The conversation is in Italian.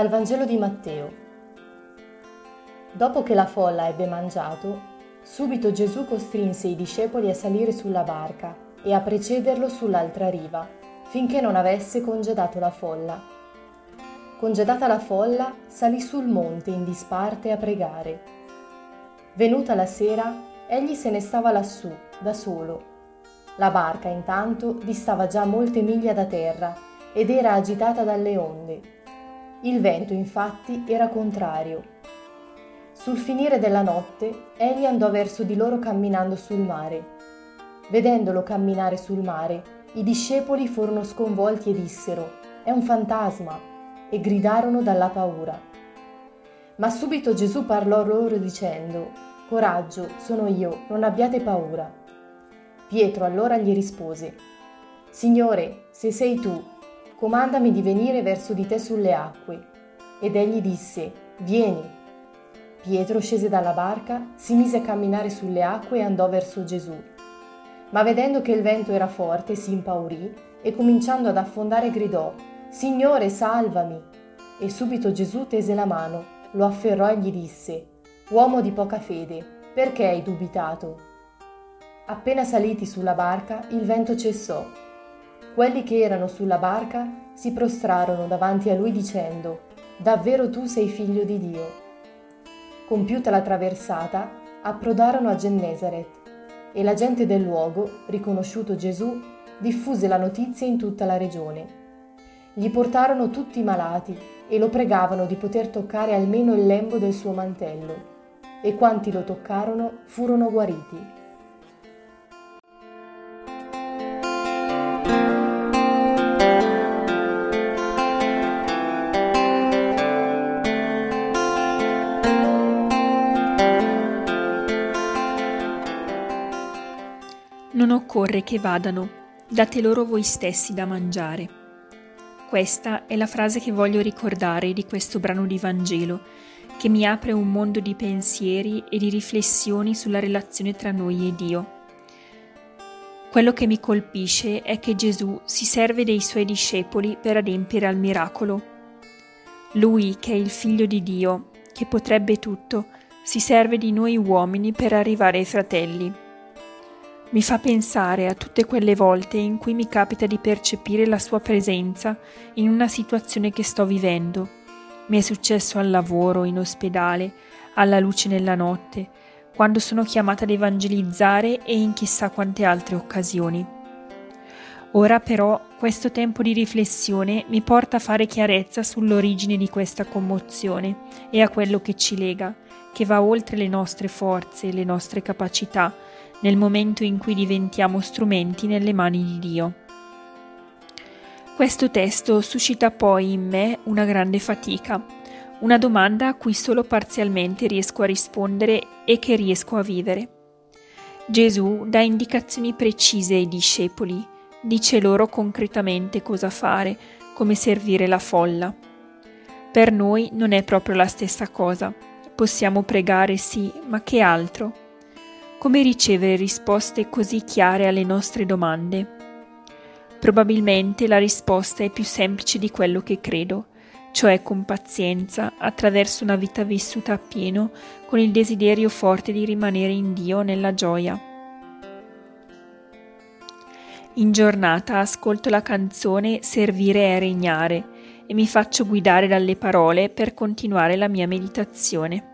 Dal Vangelo di Matteo. Dopo che la folla ebbe mangiato, subito Gesù costrinse i discepoli a salire sulla barca e a precederlo sull'altra riva, finché non avesse congedato la folla. Congedata la folla, salì sul monte in disparte a pregare. Venuta la sera, egli se ne stava lassù, da solo. La barca, intanto, distava già molte miglia da terra ed era agitata dalle onde. Il vento, infatti, era contrario. Sul finire della notte, egli andò verso di loro camminando sul mare. Vedendolo camminare sul mare, i discepoli furono sconvolti e dissero, è un fantasma, e gridarono dalla paura. Ma subito Gesù parlò loro dicendo, Coraggio, sono io, non abbiate paura. Pietro allora gli rispose, Signore, se sei tu, comandami di venire verso di te sulle acque. Ed egli disse, Vieni. Pietro scese dalla barca, si mise a camminare sulle acque e andò verso Gesù. Ma vedendo che il vento era forte, si impaurì e cominciando ad affondare gridò, Signore, salvami! E subito Gesù tese la mano, lo afferrò e gli disse, Uomo di poca fede, perché hai dubitato? Appena saliti sulla barca, il vento cessò. Quelli che erano sulla barca si prostrarono davanti a lui dicendo, Davvero tu sei figlio di Dio. Compiuta la traversata, approdarono a Gennesaret e la gente del luogo, riconosciuto Gesù, diffuse la notizia in tutta la regione. Gli portarono tutti i malati e lo pregavano di poter toccare almeno il lembo del suo mantello e quanti lo toccarono furono guariti. Non occorre che vadano, date loro voi stessi da mangiare. Questa è la frase che voglio ricordare di questo brano di Vangelo che mi apre un mondo di pensieri e di riflessioni sulla relazione tra noi e Dio. Quello che mi colpisce è che Gesù si serve dei suoi discepoli per adempiere al miracolo. Lui, che è il figlio di Dio, che potrebbe tutto, si serve di noi uomini per arrivare ai fratelli. Mi fa pensare a tutte quelle volte in cui mi capita di percepire la sua presenza in una situazione che sto vivendo mi è successo al lavoro, in ospedale, alla luce nella notte, quando sono chiamata ad evangelizzare e in chissà quante altre occasioni. Ora però questo tempo di riflessione mi porta a fare chiarezza sull'origine di questa commozione e a quello che ci lega, che va oltre le nostre forze e le nostre capacità nel momento in cui diventiamo strumenti nelle mani di Dio. Questo testo suscita poi in me una grande fatica, una domanda a cui solo parzialmente riesco a rispondere e che riesco a vivere. Gesù dà indicazioni precise ai discepoli, dice loro concretamente cosa fare, come servire la folla. Per noi non è proprio la stessa cosa. Possiamo pregare sì, ma che altro? Come ricevere risposte così chiare alle nostre domande? Probabilmente la risposta è più semplice di quello che credo, cioè con pazienza, attraverso una vita vissuta appieno, con il desiderio forte di rimanere in Dio nella gioia. In giornata ascolto la canzone Servire è regnare e mi faccio guidare dalle parole per continuare la mia meditazione.